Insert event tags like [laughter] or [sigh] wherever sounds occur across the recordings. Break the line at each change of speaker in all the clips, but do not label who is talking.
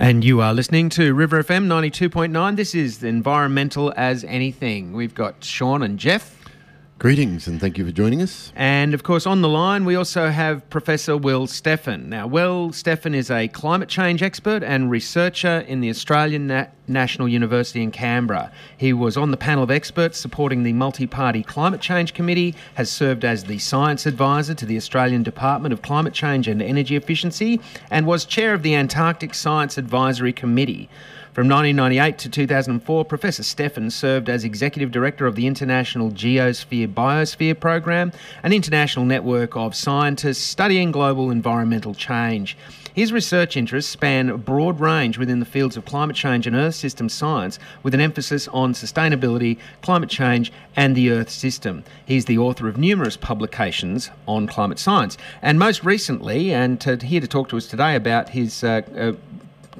And you are listening to River FM 92.9. This is Environmental as Anything. We've got Sean and Jeff.
Greetings and thank you for joining us.
And of course, on the line, we also have Professor Will Steffen. Now, Will Steffen is a climate change expert and researcher in the Australian Na- National University in Canberra. He was on the panel of experts supporting the Multi Party Climate Change Committee, has served as the science advisor to the Australian Department of Climate Change and Energy Efficiency, and was chair of the Antarctic Science Advisory Committee. From 1998 to 2004, Professor Steffen served as Executive Director of the International Geosphere Biosphere Program, an international network of scientists studying global environmental change. His research interests span a broad range within the fields of climate change and Earth system science, with an emphasis on sustainability, climate change, and the Earth system. He's the author of numerous publications on climate science, and most recently, and to, here to talk to us today about his uh, uh,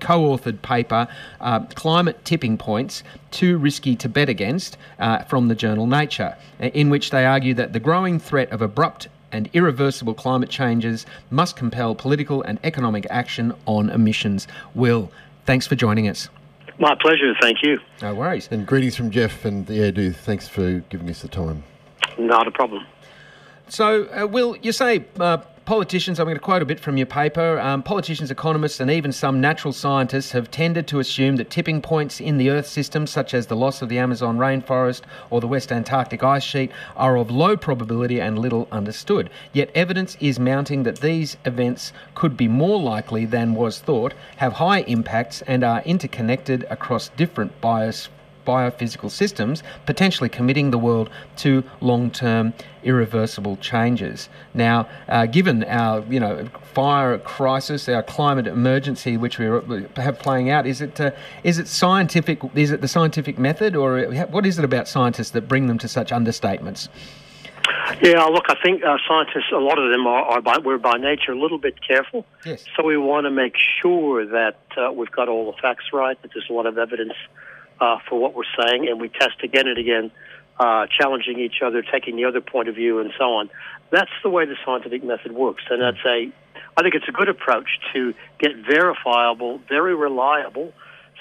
co authored paper, uh, Climate Tipping Points Too Risky to Bet Against, uh, from the journal Nature, in which they argue that the growing threat of abrupt and irreversible climate changes must compel political and economic action on emissions. Will, thanks for joining us.
My pleasure, thank you.
No worries.
And greetings from Jeff and the Airdo. Thanks for giving us the time.
Not a problem.
So, uh, Will, you say uh, politicians, I'm going to quote a bit from your paper, um, politicians, economists, and even some natural scientists have tended to assume that tipping points in the Earth system, such as the loss of the Amazon rainforest or the West Antarctic ice sheet, are of low probability and little understood. Yet evidence is mounting that these events could be more likely than was thought, have high impacts, and are interconnected across different bios biophysical systems, potentially committing the world to long-term irreversible changes. Now, uh, given our you know fire crisis, our climate emergency, which we have playing out, is it uh, is it scientific? Is it the scientific method, or what is it about scientists that bring them to such understatements?
Yeah, look, I think uh, scientists, a lot of them are, are by, we're by nature a little bit careful.
Yes.
So we want to make sure that uh, we've got all the facts right, that there's a lot of evidence uh, for what we're saying, and we test again and again, uh, challenging each other, taking the other point of view, and so on. That's the way the scientific method works, and that's a, I think it's a good approach to get verifiable, very reliable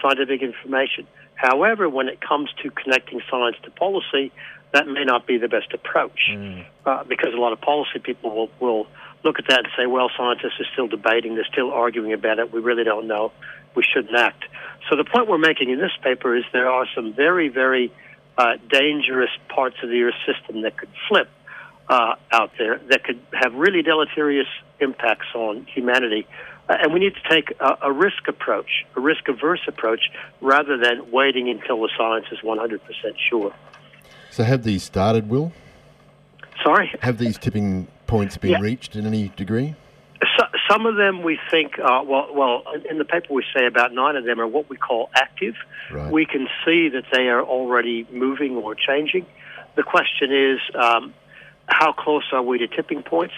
scientific information. However, when it comes to connecting science to policy, that may not be the best approach mm. uh, because a lot of policy people will, will look at that and say, well, scientists are still debating, they're still arguing about it, we really don't know, we shouldn't act. So the point we're making in this paper is there are some very, very uh, dangerous parts of the Earth system that could flip uh, out there that could have really deleterious impacts on humanity. Uh, and we need to take a, a risk approach, a risk averse approach, rather than waiting until the science is 100% sure.
So, have these started, Will?
Sorry?
Have these tipping points been yeah. reached in any degree?
So, some of them we think, uh, well, well, in the paper we say about nine of them are what we call active.
Right.
We can see that they are already moving or changing. The question is, um, how close are we to tipping points?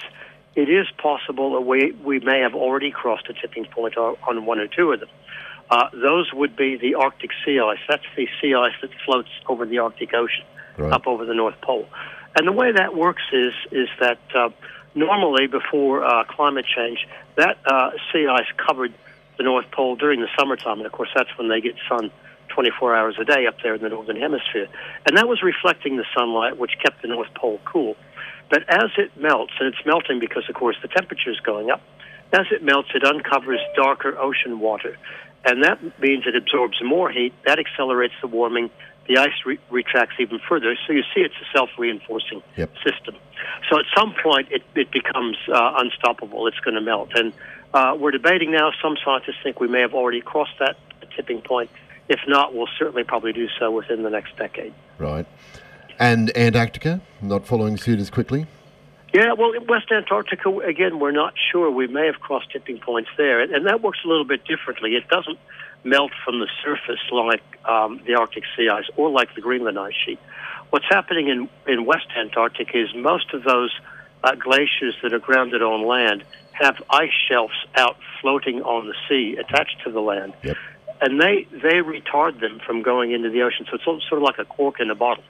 It is possible that we, we may have already crossed a tipping point on one or two of them. Uh, those would be the Arctic sea ice. That's the sea ice that floats over the Arctic Ocean,
right.
up over the North Pole. And the way that works is is that uh, normally before uh, climate change, that uh, sea ice covered the North Pole during the summertime, and of course that's when they get sun 24 hours a day up there in the northern hemisphere, and that was reflecting the sunlight, which kept the North Pole cool. But as it melts, and it's melting because, of course, the temperature is going up. As it melts, it uncovers darker ocean water, and that means it absorbs more heat. That accelerates the warming the ice re- retracts even further. So you see it's a self reinforcing
yep.
system. So at some point it, it becomes uh, unstoppable. It's going to melt. And uh, we're debating now. Some scientists think we may have already crossed that tipping point. If not, we'll certainly probably do so within the next decade.
Right. And Antarctica not following suit as quickly?
Yeah, well, in West Antarctica, again, we're not sure. We may have crossed tipping points there, and that works a little bit differently. It doesn't melt from the surface like um, the Arctic sea ice or like the Greenland ice sheet. What's happening in, in West Antarctica is most of those uh, glaciers that are grounded on land have ice shelves out floating on the sea attached to the land.
Yep.
And they, they retard them from going into the ocean. So it's sort of like a cork in a bottle.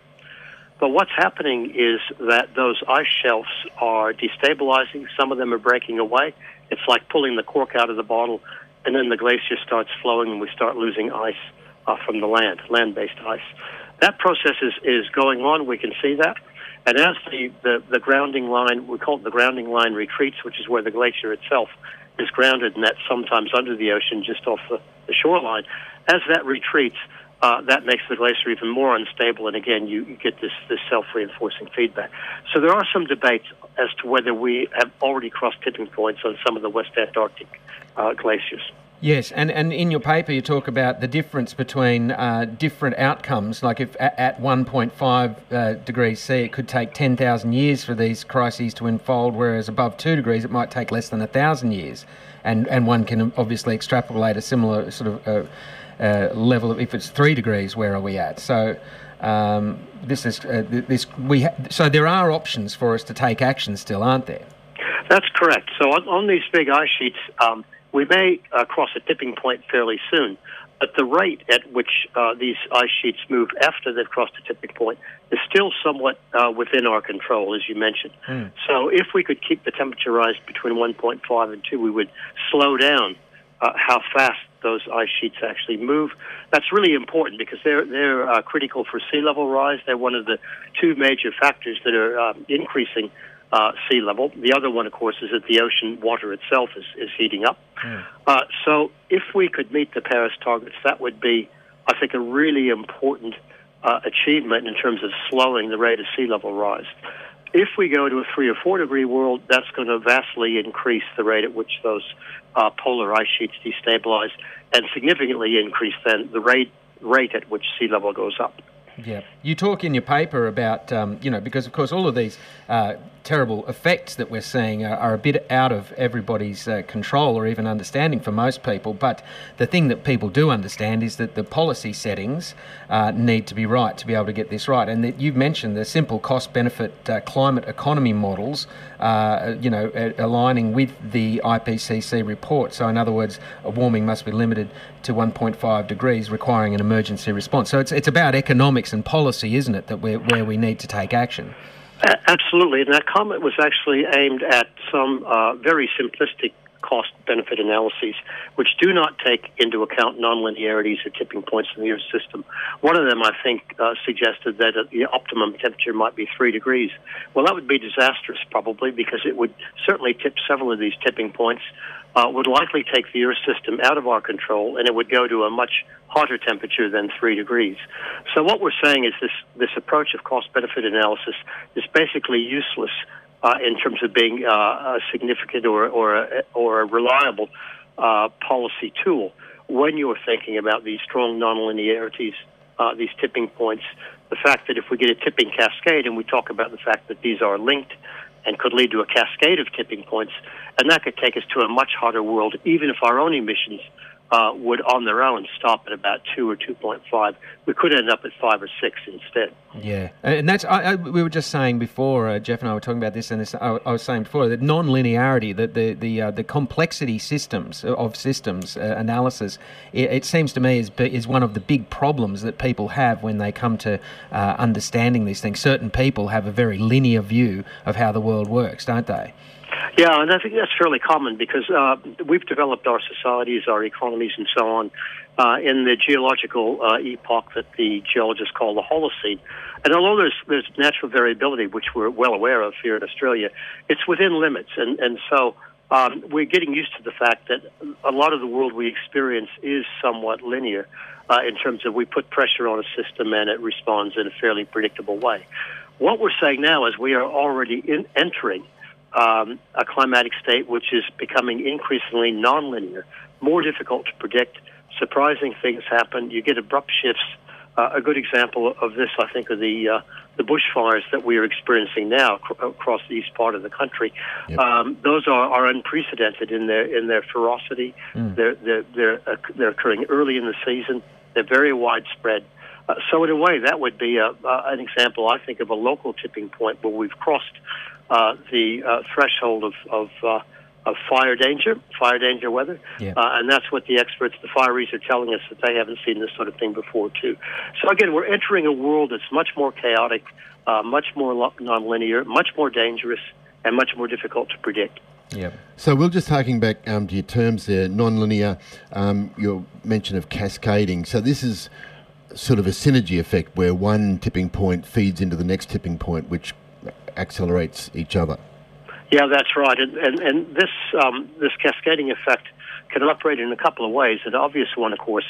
But what's happening is that those ice shelves are destabilizing. Some of them are breaking away. It's like pulling the cork out of the bottle, and then the glacier starts flowing, and we start losing ice uh, from the land, land-based ice. That process is, is going on. We can see that. And as the, the, the grounding line, we call it the grounding line retreats, which is where the glacier itself is grounded, and that's sometimes under the ocean, just off the, the shoreline. As that retreats, uh, that makes the glacier even more unstable, and again, you, you get this, this self-reinforcing feedback. So there are some debates as to whether we have already crossed tipping points on some of the West Antarctic uh, glaciers.
Yes, and, and in your paper you talk about the difference between uh, different outcomes. Like if at, at 1.5 uh, degrees C, it could take 10,000 years for these crises to unfold, whereas above 2 degrees, it might take less than 1,000 years. And, and one can obviously extrapolate a similar sort of uh, uh, level of if it's 3 degrees, where are we at? So um, this is uh, this we ha- so there are options for us to take action still, aren't there?
That's correct. So on, on these big ice sheets. Um, we may uh, cross a tipping point fairly soon, but the rate at which uh, these ice sheets move after they've crossed the tipping point is still somewhat uh, within our control, as you mentioned. Mm. So if we could keep the temperature rise between 1.5 and 2, we would slow down uh, how fast those ice sheets actually move. That's really important because they're they're uh, critical for sea level rise. They're one of the two major factors that are um, increasing uh, sea level. The other one, of course, is that the ocean water itself is, is heating up. Mm. Uh, so if we could meet the Paris targets, that would be, I think, a really important uh, achievement in terms of slowing the rate of sea level rise. If we go to a three or four degree world, that's going to vastly increase the rate at which those uh, polar ice sheets destabilize and significantly increase then the rate rate at which sea level goes up.
Yeah, you talk in your paper about um, you know because of course all of these uh, terrible effects that we're seeing are, are a bit out of everybody's uh, control or even understanding for most people. But the thing that people do understand is that the policy settings uh, need to be right to be able to get this right. And that you've mentioned the simple cost benefit uh, climate economy models, uh, you know, aligning with the IPCC report. So in other words, warming must be limited to 1.5 degrees, requiring an emergency response. So it's it's about economics and policy, isn't it, that we're, where we need to take action.
Absolutely, and that comment was actually aimed at some uh, very simplistic cost benefit analyses, which do not take into account nonlinearities or tipping points in the Earth system. One of them, I think, uh, suggested that the optimum temperature might be three degrees. Well, that would be disastrous, probably, because it would certainly tip several of these tipping points uh, would likely take the Earth system out of our control, and it would go to a much hotter temperature than three degrees. So what we're saying is this this approach of cost benefit analysis is basically useless uh, in terms of being uh, a significant or or a, or a reliable uh, policy tool when you're thinking about these strong nonlinearities, uh, these tipping points. The fact that if we get a tipping cascade, and we talk about the fact that these are linked and could lead to a cascade of tipping points, and that could take us to a much hotter world, even if our own emissions uh, would on their own stop at about two or two point five. We could end up at five or six instead.
Yeah, and that's I, I, we were just saying before. Uh, Jeff and I were talking about this, and this, I, I, was saying before that non-linearity, that the the uh, the complexity systems uh, of systems uh, analysis, it, it, seems to me is is one of the big problems that people have when they come to uh, understanding these things. Certain people have a very linear view of how the world works, don't they?
Yeah, and I think that's fairly common because uh, we've developed our societies, our economies, and so on uh, in the geological uh, epoch that the geologists call the Holocene. And although there's there's natural variability, which we're well aware of here in Australia, it's within limits, and and so. Um, we're getting used to the fact that a lot of the world we experience is somewhat linear uh, in terms of we put pressure on a system and it responds in a fairly predictable way. What we're saying now is we are already in, entering um, a climatic state which is becoming increasingly nonlinear, more difficult to predict. Surprising things happen. You get abrupt shifts. Uh, a good example of this, I think, are the uh, the bushfires that we are experiencing now ac- across the east part of the country.
Yep.
Um, those are, are unprecedented in their in their ferocity. They're they're they're, uh, they're occurring early in the season. They're very widespread. Uh, so in a way, that would be a, uh, an example, I think, of a local tipping point where we've crossed the uh, threshold of of, uh, of fire danger, fire danger weather,
Yeah.
uh, and that's what the experts, the fireys, are telling us that they haven't seen this sort of thing before too. So again, we're entering a world that's much more chaotic, uh, much more lo- nonlinear, much more dangerous, and much more difficult to predict.
Yep.
So we're just harking back um, to your terms there, non-linear, um, your mention of cascading. So this is sort of a synergy effect where one tipping point feeds into the next tipping point, which accelerates each other.
Yeah, that's right. And, and, and this, um, this cascading effect can operate in a couple of ways. An obvious one, of course,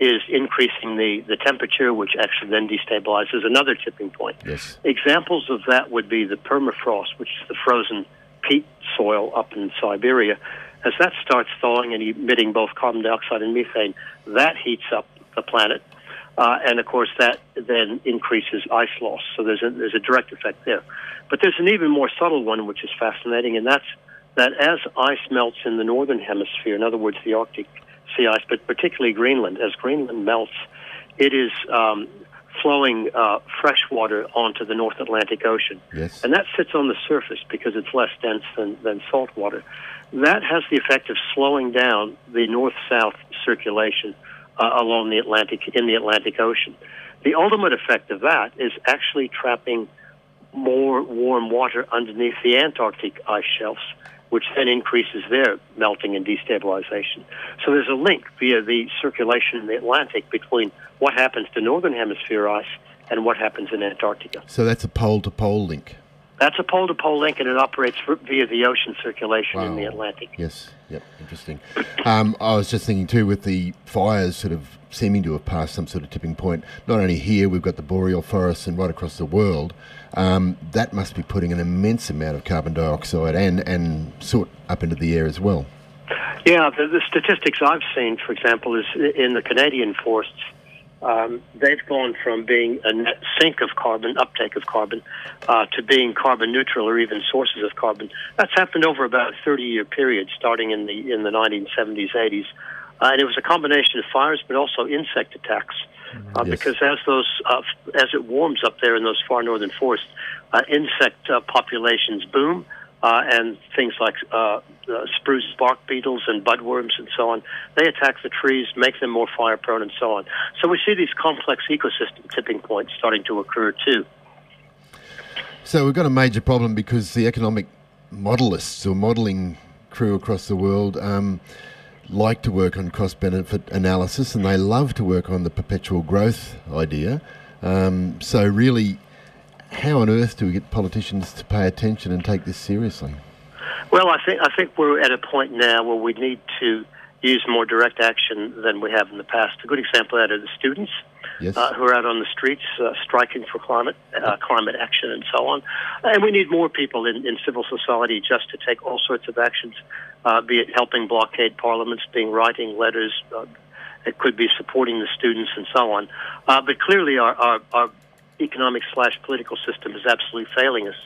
is increasing the, the temperature, which actually then destabilizes another tipping point.
Yes.
Examples of that would be the permafrost, which is the frozen peat soil up in Siberia. As that starts thawing and emitting both carbon dioxide and methane, that heats up the planet. Uh, and of course, that then increases ice loss. So there's a, there's a direct effect there. But there's an even more subtle one, which is fascinating, and that's that as ice melts in the northern hemisphere, in other words, the Arctic sea ice, but particularly Greenland, as Greenland melts, it is um, flowing uh, fresh water onto the North Atlantic Ocean.
Yes.
And that sits on the surface because it's less dense than, than salt water. That has the effect of slowing down the north-south circulation uh, along the Atlantic in the Atlantic Ocean. The ultimate effect of that is actually trapping more warm water underneath the Antarctic ice shelves, which then increases their melting and destabilization. So there's a link via the circulation in the Atlantic between what happens to northern hemisphere ice and what happens in Antarctica.
So that's a pole-to-pole link.
That's a pole to pole link, and it operates via the ocean circulation in the Atlantic.
Yes. Yep. Interesting. Um, I was just thinking too, with the fires sort of seeming to have passed some sort of tipping point. Not only here, we've got the boreal forests, and right across the world. Um, that must be putting an immense amount of carbon dioxide and and soot up into the air as well.
Yeah, the, the statistics I've seen, for example, is in the Canadian forests, um, they've gone from being a net sink of carbon, uptake of carbon, uh, to being carbon neutral or even sources of carbon. That's happened over about a 30-year period, starting in the in the 1970s, 80s, uh, and it was a combination of fires, but also insect attacks. Uh,
Yes.
Because as those uh, as it warms up there in those far northern forests, uh, insect uh, populations boom, uh, and things like uh, uh, spruce bark beetles and budworms and so on. They attack the trees, make them more fire prone, and so on. So we see these complex ecosystem tipping points starting to occur too.
So we've got a major problem because the economic modelists or modelling crew across the world um, like to work on cost benefit analysis and they love to work on the perpetual growth idea. Um, so, really, how on earth do we get politicians to pay attention and take this seriously?
Well, I think I think we're at a point now where we need to use more direct action than we have in the past. A good example of that are the students
Yes.
uh, who are out on the streets uh, striking for climate, uh, climate action, and so on. And we need more people in, in civil society just to take all sorts of actions, uh, be it helping blockade parliaments, being writing letters. Uh, it could be supporting the students and so on. Uh, but clearly, our, our, our economic slash political system is absolutely failing us.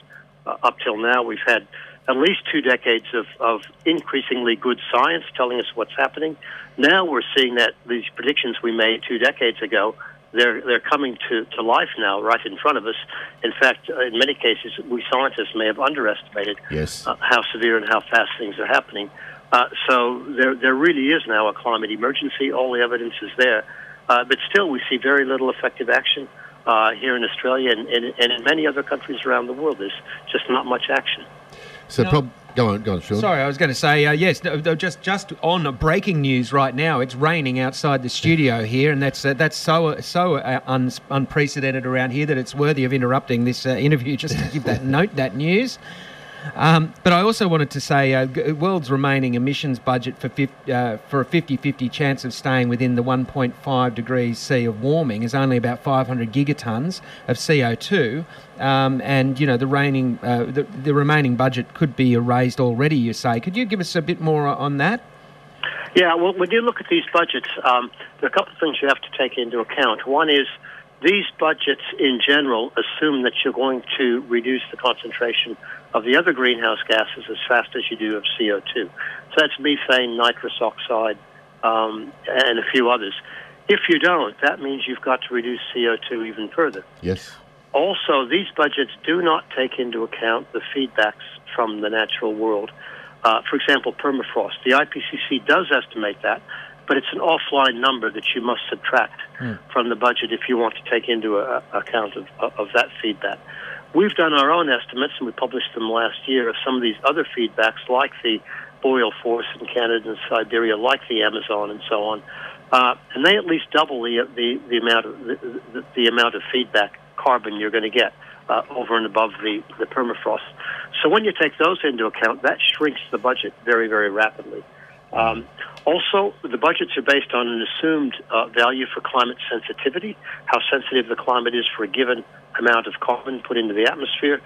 Uh, up till now, we've had at least two decades of, of increasingly good science telling us what's happening. Now we're seeing that these predictions we made two decades ago, they're, they're coming to, to life now right in front of us. In fact, uh, in many cases, we scientists may have underestimated
Yes.
uh, how severe and how fast things are happening. Uh, so there, there really is now a climate emergency. All the evidence is there. Uh, but still, we see very little effective action uh, here in Australia and, and, and in many other countries around the world. There's just not much action.
So,
No.
prob- go on, go on, Sean.
Sorry, I was going to say uh, yes. no, no, Just just on breaking news right now, it's raining outside the studio here, and that's uh, that's so so uh, un- unprecedented around here that it's worthy of interrupting this uh, interview [laughs] just to give that note that news. Um, but I also wanted to say uh, world's remaining emissions budget for uh, for a 50-50 chance of staying within the 1.5 degrees C of warming is only about 500 gigatons of CO2, um, and you know the reigning uh, the, the remaining budget could be erased already. You say? Could you give us a bit more on that?
Yeah, well, when you look at these budgets, um, there are a couple of things you have to take into account. One is these budgets in general assume that you're going to reduce the concentration of the other greenhouse gases as fast as you do of CO2. So that's methane, nitrous oxide, um, and a few others. If you don't, that means you've got to reduce CO2 even further.
Yes.
Also, these budgets do not take into account the feedbacks from the natural world. Uh, for example, permafrost. The IPCC does estimate that, but it's an offline number that you must subtract mm. from the budget if you want to take into a, account of, of that feedback. We've done our own estimates, and we published them last year, of some of these other feedbacks, like the boreal forests in Canada and Siberia, like the Amazon, and so on. Uh, and they at least double the, the, the amount of the, the, the amount of feedback carbon you're going to get uh, over and above the, the permafrost. So when you take those into account, that shrinks the budget very, very rapidly. Um, also, the budgets are based on an assumed uh, value for climate sensitivity, how sensitive the climate is for a given amount of carbon put into the atmosphere.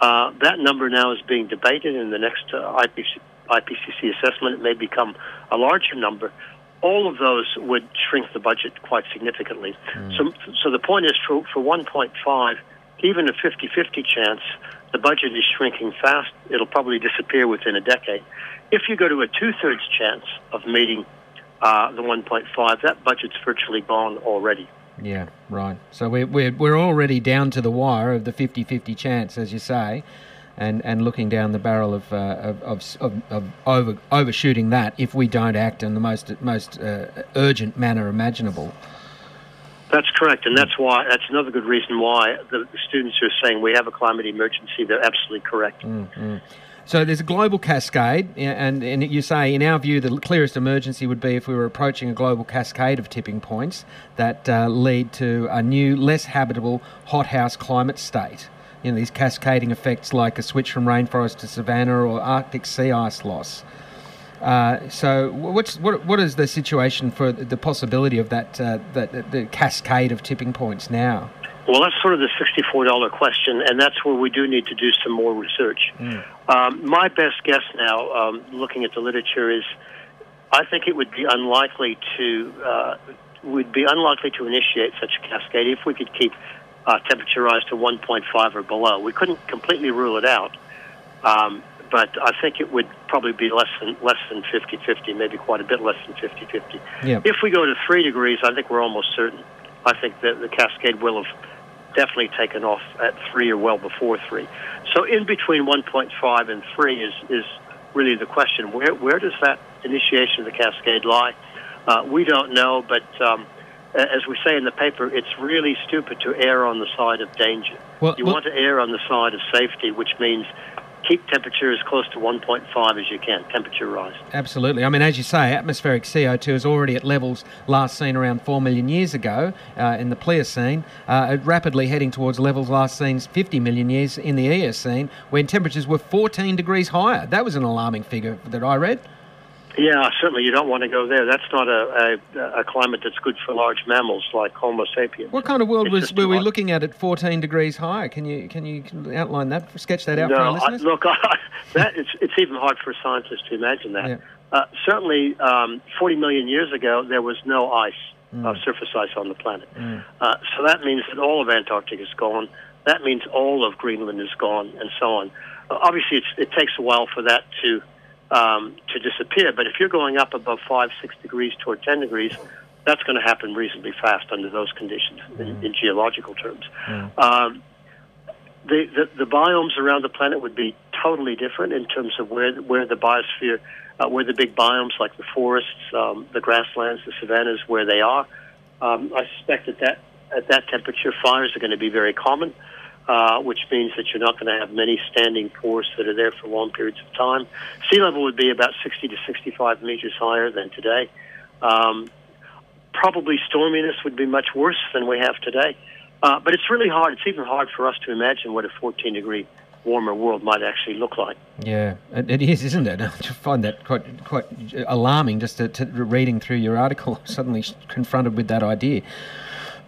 Uh, that number now is being debated in the next uh, IPC, IPCC assessment. It may become a larger number. All of those would shrink the budget quite significantly. Mm. So, so the point is for, for 1.5, even a 50 50 chance, the budget is shrinking fast. It'll probably disappear within a decade. If you go to a two thirds chance of meeting uh, the 1.5, that budget's virtually gone already.
Yeah, right. So we're, we're, we're already down to the wire of the 50 50 chance, as you say, and, and looking down the barrel of, uh, of, of, of, of, over, overshooting that if we don't act in the most, most uh, urgent manner imaginable.
That's correct, and that's why that's another good reason why the, students who are saying we have a climate emergency. They're absolutely correct.
Mm-hmm. So there's a global cascade, and, and you say, in our view, the clearest emergency would be if we were approaching a global cascade of tipping points that uh, lead to a new, less habitable hothouse climate state. You know, these cascading effects like a switch from rainforest to savanna or Arctic sea ice loss. Uh, so, what's what, what is the situation for the possibility of that, uh, that the cascade of tipping points now?
Well, that's sort of the $64 question, and that's where we do need to do some more research. Mm. Um, my best guess now, um, looking at the literature, is I think it would be unlikely to uh, would be unlikely to initiate such a cascade if we could keep uh, temperature rise to 1.5 or below. We couldn't completely rule it out, um, but I think it would probably be less than less than 50-50, maybe quite a bit less than 50-50. Yep. If we go to three degrees, I think we're almost certain. I think that the cascade will have definitely taken off at three or well before three. So in between 1.5 and three is is really the question. Where where does that initiation of the cascade lie? Uh, we don't know, but um, as we say in the paper, it's really stupid to err on the side of danger. Well, you well, want to err on the side of safety, which means keep temperature as close to 1.5 as you can, temperature rise.
Absolutely. I mean, as you say, atmospheric CO2 is already at levels last seen around 4 million years ago uh, in the Pliocene, uh, rapidly heading towards levels last seen 50 million years in the Eocene, when temperatures were 14 degrees higher. That was an alarming figure that I read.
Yeah, certainly you don't want to go there. That's not a, a, a climate that's good for large mammals like Homo sapiens.
What kind of world was, were we looking at at 14 degrees higher? Can you can you outline that, sketch that out
no,
for our listeners?
I, look, [laughs] I, that it's, it's even hard for scientists to imagine that. Yeah. Uh, certainly, um, 40 million years ago, there was no ice, mm. uh, surface ice on the planet. Mm. Uh, so that means that all of Antarctica is gone. That means all of Greenland is gone, and so on. Uh, obviously, it takes a while for that to um, to disappear. But if you're going up above five, six degrees toward 10 degrees, that's going to happen reasonably fast under those conditions in, mm. in geological terms. Mm. Um, the, the, the biomes around the planet would be totally different in terms of where where the biosphere, uh, where the big biomes like the forests, um, the grasslands, the savannas, where they are. Um, I suspect that, that at that temperature, fires are going to be very common uh, which means that you're not going to have many standing forests that are there for long periods of time. Sea level would be about 60 to 65 meters higher than today. Um, probably storminess would be much worse than we have today. Uh, but it's really hard. It's even hard for us to imagine what a 14 degree warmer world might actually look like.
Yeah, it is, isn't it? [laughs] I find that quite quite alarming just to, to reading through your article, [laughs] suddenly confronted with that idea.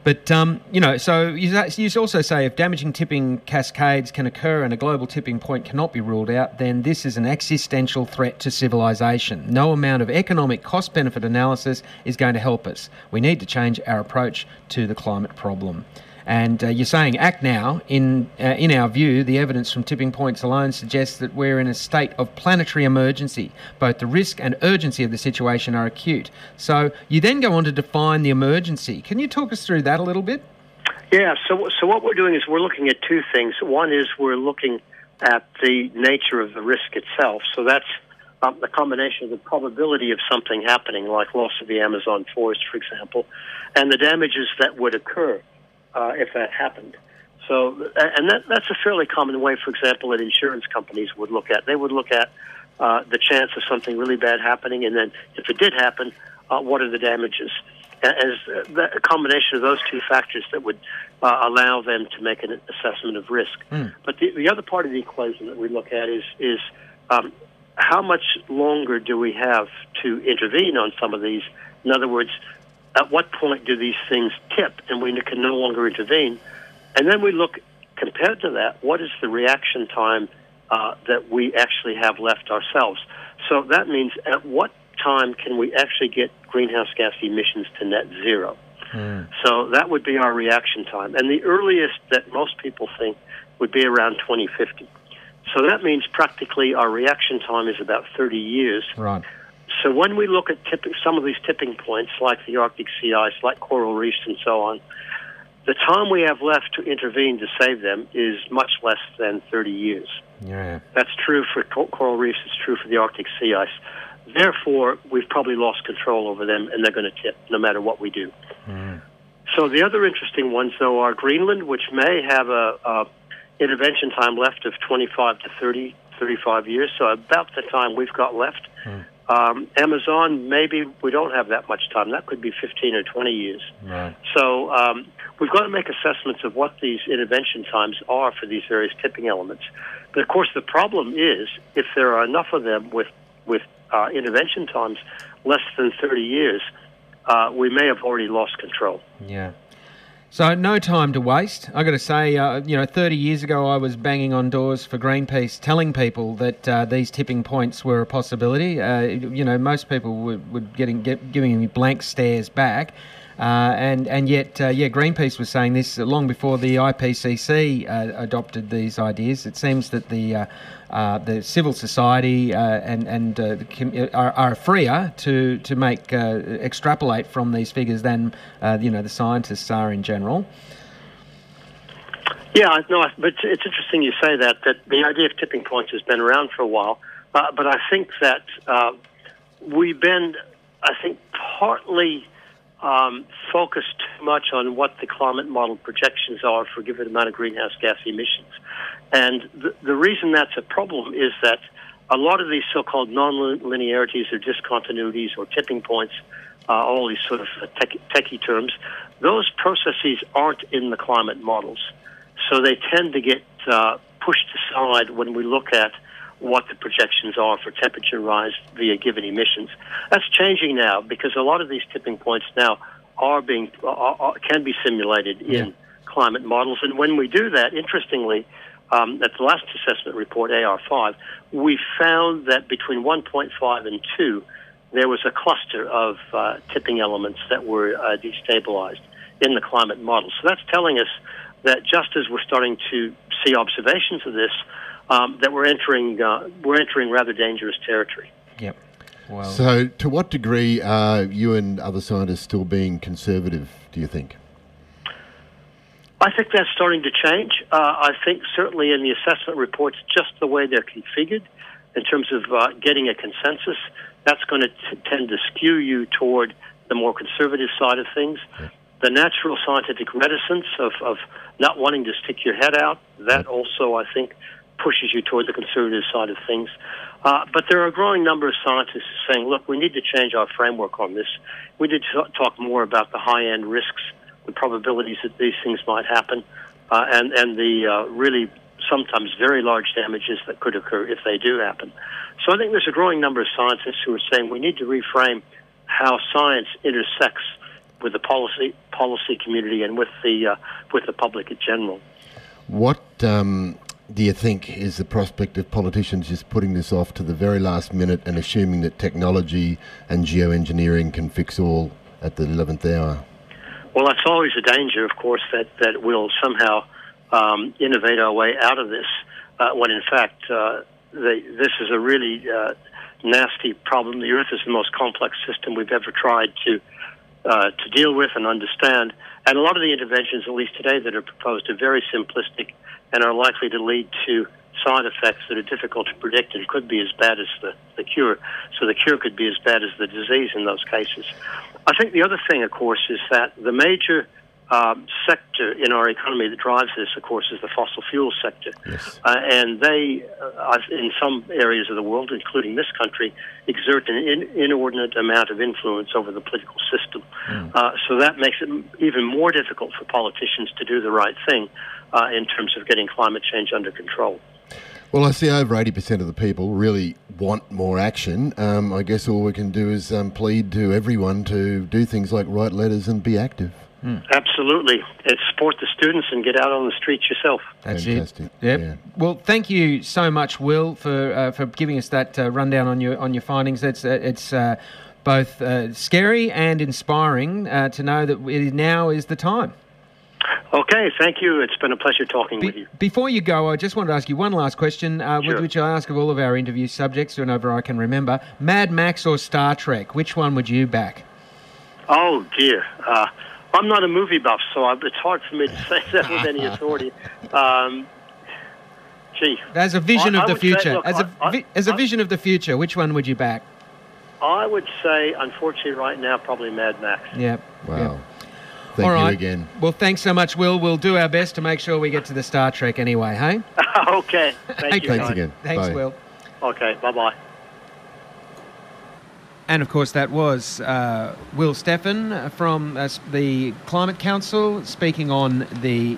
But um, you know, so you, also say if damaging tipping cascades can occur and a global tipping point cannot be ruled out, then this is an existential threat to civilization. No amount of economic cost-benefit analysis is going to help us. We need to change our approach to the climate problem. And uh, you're saying act now. In uh, in our view, the evidence from tipping points alone suggests that we're in a state of planetary emergency. Both the risk and urgency of the situation are acute. So you then go on to define the emergency. Can you talk us through that a little bit?
Yeah. So so what we're doing is we're looking at two things. One is we're looking at the nature of the risk itself. So that's um, the combination of the probability of something happening, like loss of the Amazon forest, for example, and the damages that would occur uh, if that happened. So, and that, that's a fairly common way, for example, that insurance companies would look at. They would look at uh, the chance of something really bad happening, and then if it did happen, uh, what are the damages? As a combination of those two factors that would uh, allow them to make an assessment of risk. Mm. But the, the other part of the equation that we look at is is um, how much longer do we have to intervene on some of these? In other words, at what point do these things tip and we can no longer intervene? And then we look, compared to that, what is the reaction time uh, that we actually have left ourselves? So that means at what time can we actually get greenhouse gas emissions to net zero? Mm. So that would be our reaction time. And the earliest that most people think would be around 2050. So that means practically our reaction time is about 30 years.
Right.
So when we look at tipping, some of these tipping points, like the Arctic sea ice, like coral reefs, and so on, the time we have left to intervene to save them is much less than 30 years.
Yeah.
That's true for coral reefs. It's true for the Arctic sea ice. Therefore, we've probably lost control over them, and they're going to tip no matter what we do. Mm. So the other interesting ones, though, are Greenland, which may have a, a intervention time left of 25 to 30, 35 years, so about the time we've got left. Hmm. Um, Amazon, maybe we don't have that much time. That could be 15 or 20 years.
Right.
So um, we've got to make assessments of what these intervention times are for these various tipping elements. But of course, the problem is if there are enough of them with with uh, intervention times less than 30 years, uh, we may have already lost control.
Yeah. So no time to waste. I got to say, uh, you know, 30 years ago, I was banging on doors for Greenpeace, telling people that uh, these tipping points were a possibility. Uh, you know, most people would getting get, giving me blank stares back. Uh, and and yet, uh, yeah, Greenpeace was saying this long before the IPCC uh, adopted these ideas. It seems that the uh, uh, the civil society uh, and and are, are, freer to to make extrapolate from these figures than you know the scientists are in general.
Yeah, no, but it's interesting you say that. That the idea of tipping points has been around for a while, but I think that we've been, I think, partly um, focus too much on what the climate model projections are for a given amount of greenhouse gas emissions. And the, the reason that's a problem is that a lot of these so-called non-linearities or discontinuities or tipping points, uh, all these sort of tech, techie terms, those processes aren't in the climate models. So they tend to get uh, pushed aside when we look at what the projections are for temperature rise via given emissions. That's changing now because a lot of these tipping points now are being are, are, can be simulated in yeah. climate models, and when we do that, interestingly. Um, at the last assessment report, AR5, we found that between 1.5 and 2, there was a cluster of uh, tipping elements that were uh, destabilized in the climate model. So that's telling us that just as we're starting to see observations of this, um, that we're entering uh, we're entering rather dangerous territory.
Yep.
Well, so, to what degree are you and other scientists still being conservative? Do you think?
I think that's starting to change. Uh, I think certainly in the assessment reports, just the way they're configured, in terms of uh, getting a consensus, that's going to t- tend to skew you toward the more conservative side of things. Yeah. The natural scientific reticence of, of not wanting to stick your head out, that yeah. also, I think, pushes you toward the conservative side of things. Uh, but there are a growing number of scientists saying, look, we need to change our framework on this. We need to talk more about the high end risks, the probabilities that these things might happen, uh, and, and the uh, really sometimes very large damages that could occur if they do happen. So I think there's a growing number of scientists who are saying we need to reframe how science intersects with the policy policy community and with the uh, with the public in general.
What um, do you think is the prospect of politicians just putting this off to the very last minute and assuming that technology and geoengineering can fix all at the 11th hour?
Well, that's always a danger, of course, that, that we'll somehow um, innovate our way out of this, uh, when in fact uh, the, this is a really uh, nasty problem. The Earth is the most complex system we've ever tried to uh, to deal with and understand. And a lot of the interventions, at least today, that are proposed are very simplistic and are likely to lead to side effects that are difficult to predict and could be as bad as the, the cure. So the cure could be as bad as the disease in those cases. I think the other thing, of course, is that the major um, sector in our economy that drives this, of course, is the fossil fuel sector.
Yes.
Uh, and they, uh, in some areas of the world, including this country, exert an in, inordinate amount of influence over the political system. Mm. Uh, so that makes it even more difficult for politicians to do the right thing uh, in terms of getting climate change under control.
Well, I see over 80% of the people really want more action. Um, I guess all we can do is um, plead to everyone to do things like write letters and be active.
Mm. Absolutely. And support the students and get out on the streets yourself.
That's Fantastic. it. Yep. Yeah. Well, thank you so much, Will, for uh, for giving us that uh, rundown on your on your findings. It's uh, it's uh, both uh, scary and inspiring uh, to know that it now is the time.
Okay, thank you. It's been a pleasure talking Be- with you.
Before you go, I just wanted to ask you one last question, sure. which I ask of all of our interview subjects whenever I can remember. Mad Max or Star Trek? Which one would you back?
Oh dear. I'm not a movie buff, so it's hard for me to say that with any [laughs] authority. Um, gee,
as a vision I, of the future, say, look, as a I, as a vision of the future, which one would you back?
I would say, unfortunately, right now, probably Mad Max.
Yeah.
Wow.
Yep.
Thank
All right.
you again.
Well, thanks so much, Will. We'll do our best to make sure we get to the Star Trek anyway, hey? [laughs]
okay. Thank you.
Thanks again.
Thanks,
Bye.
Will.
Okay. Bye bye.
And of course, that was uh, Will Steffen from uh, the Climate Council speaking on the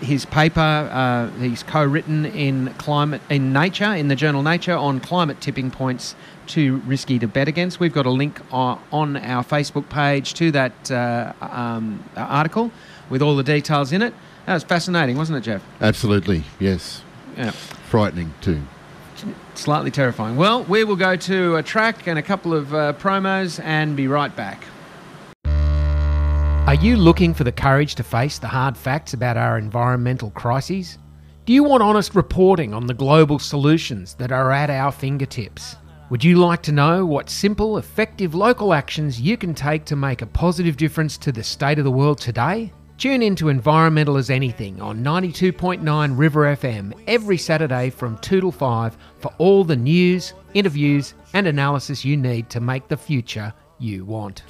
his paper uh, he's co-written in climate in Nature in the journal Nature on climate tipping points too risky to bet against. We've got a link on, on our Facebook page to that uh, um, article with all the details in it. That was fascinating, wasn't it, Jeff?
Absolutely, yes.
Yeah.
Frightening too
slightly terrifying. Well, we will go to a track and a couple of uh, promos and be right back. Are you looking for the courage to face the hard facts about our environmental crises? Do you want honest reporting on the global solutions that are at our fingertips? Would you like to know what simple, effective local actions you can take to make a positive difference to the state of the world today? Tune in to Environmental as Anything on 92.9 River FM every Saturday from 2 to 5 for all the news, interviews, and analysis you need to make the future you want.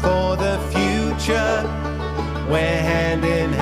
For the future, we're handing